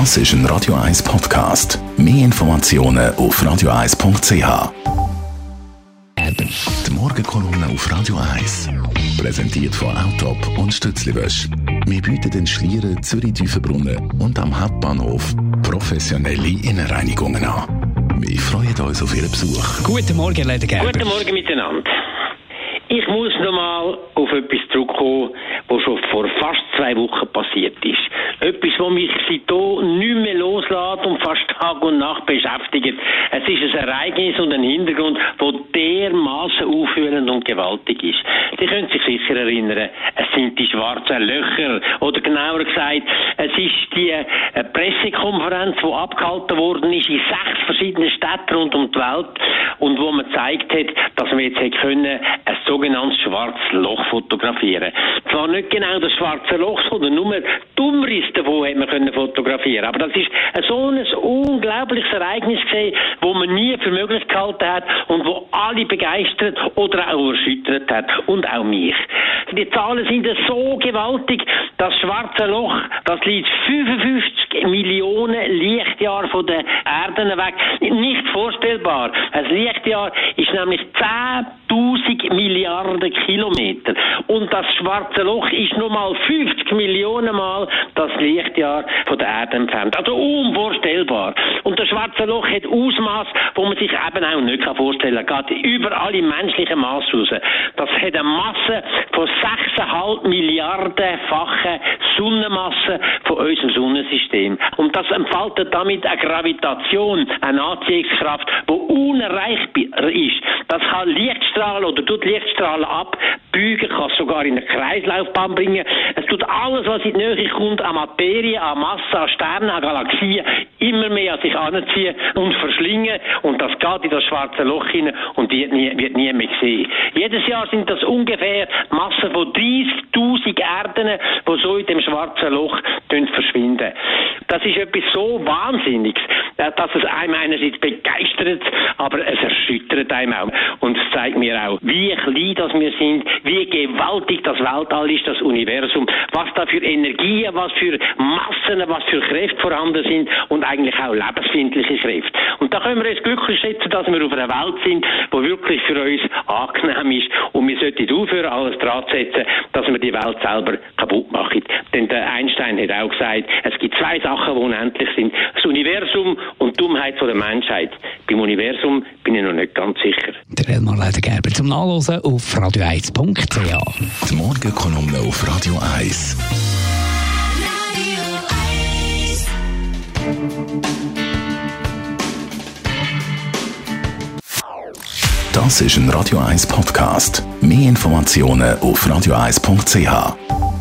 Das ist ein Radio 1 Podcast. Mehr Informationen auf radio1.ch. Die Morgenkolumne auf Radio 1. Präsentiert von Autop und Stützliwösch. Wir bieten den Schlieren, Zürich-Tüfenbrunnen und am Hauptbahnhof professionelle Innenreinigungen an. Wir freuen uns auf Ihren Besuch. Guten Morgen, Leder. Guten Morgen miteinander. Ich muss nochmal auf etwas zurückkommen, was schon vor fast zwei Wochen passiert ist. Etwas, was mich seitdem nicht mehr loslässt und fast Tag und Nacht beschäftigt. Es ist ein Ereignis und ein Hintergrund, der dermaßen aufführend und gewaltig ist. Sie können sich sicher erinnern, es sind die schwarzen Löcher, oder genauer gesagt, es ist die äh, Pressekonferenz, die abgehalten worden ist in sechs verschiedenen Städten rund um die Welt und wo man gezeigt hat, dass wir jetzt können ein sogenanntes schwarzes Loch fotografieren. Zwar nicht genau das schwarze Loch, sondern nur die Umrisse davon hat man können fotografieren. Aber das ist so ein unglaubliches Ereignis gesehen, wo man nie für möglich gehalten hat und wo alle begeistert oder auch erschüttert hat und auch mich. Die Zahlen sind so gewaltig, das schwarze Loch, das liegt 55 Millionen Lichtjahre von der Erde weg. Nicht vorstellbar. Ein Lichtjahr ist nämlich 10.000 Milliarden Kilometer. Und das schwarze Loch ist nur mal 50 Millionen Mal das Lichtjahr von der Erde entfernt. Also unvorstellbar. Und das schwarze Loch hat Ausmaß, wo man sich eben auch nicht vorstellen kann. Geht über alle menschlichen Maß raus. Das hat eine Masse von 6,5 Milliardenfachen Sonnenmasse von unserem Sonnensystem. Und das entfaltet damit eine Gravitation, eine Anziehungskraft, die unerreichbar ist. Das kann Lichtstrahlen oder tut Lichtstrahlen abbügen, kann es sogar in eine Kreislaufbahn bringen. Es tut alles, was in die Nähe kommt, an Materie, an Masse, an Sternen, an Galaxien, immer mehr an sich anziehen und verschlingen. Und das geht in das schwarze Loch hinein und wird nie, wird nie mehr gesehen. Jedes Jahr sind das ungefähr Massen von 30.000 Erden, die so in dem schwarzen Loch verschwinden. Das ist etwas so Wahnsinniges, dass es einem einerseits begeistert, aber es erschüttert einem auch. Und es zeigt mir auch, wie klein das wir sind, wie gewaltig das Weltall ist, das Universum, was da für Energien, was für Massen, was für Kräfte vorhanden sind und eigentlich auch lebensfindliche Kräfte. Und da können wir uns glücklich schätzen, dass wir auf einer Welt sind, die wirklich für uns angenehm ist und wir sollten aufhören, alles dran setzen, dass wir die Welt selber kaputt machen. Denn der Einstein hat auch gesagt, es gibt zwei Sachen, die unendlich sind. Das Universum und die Dummheit der Menschheit. Beim Universum bin ich noch nicht ganz sicher. Der Elmar Ledergerber zum Nachlesen auf radio1.ch. Die Morgenkolumne auf Radio 1. Das ist ein Radio 1 Podcast. Mehr Informationen auf radio1.ch.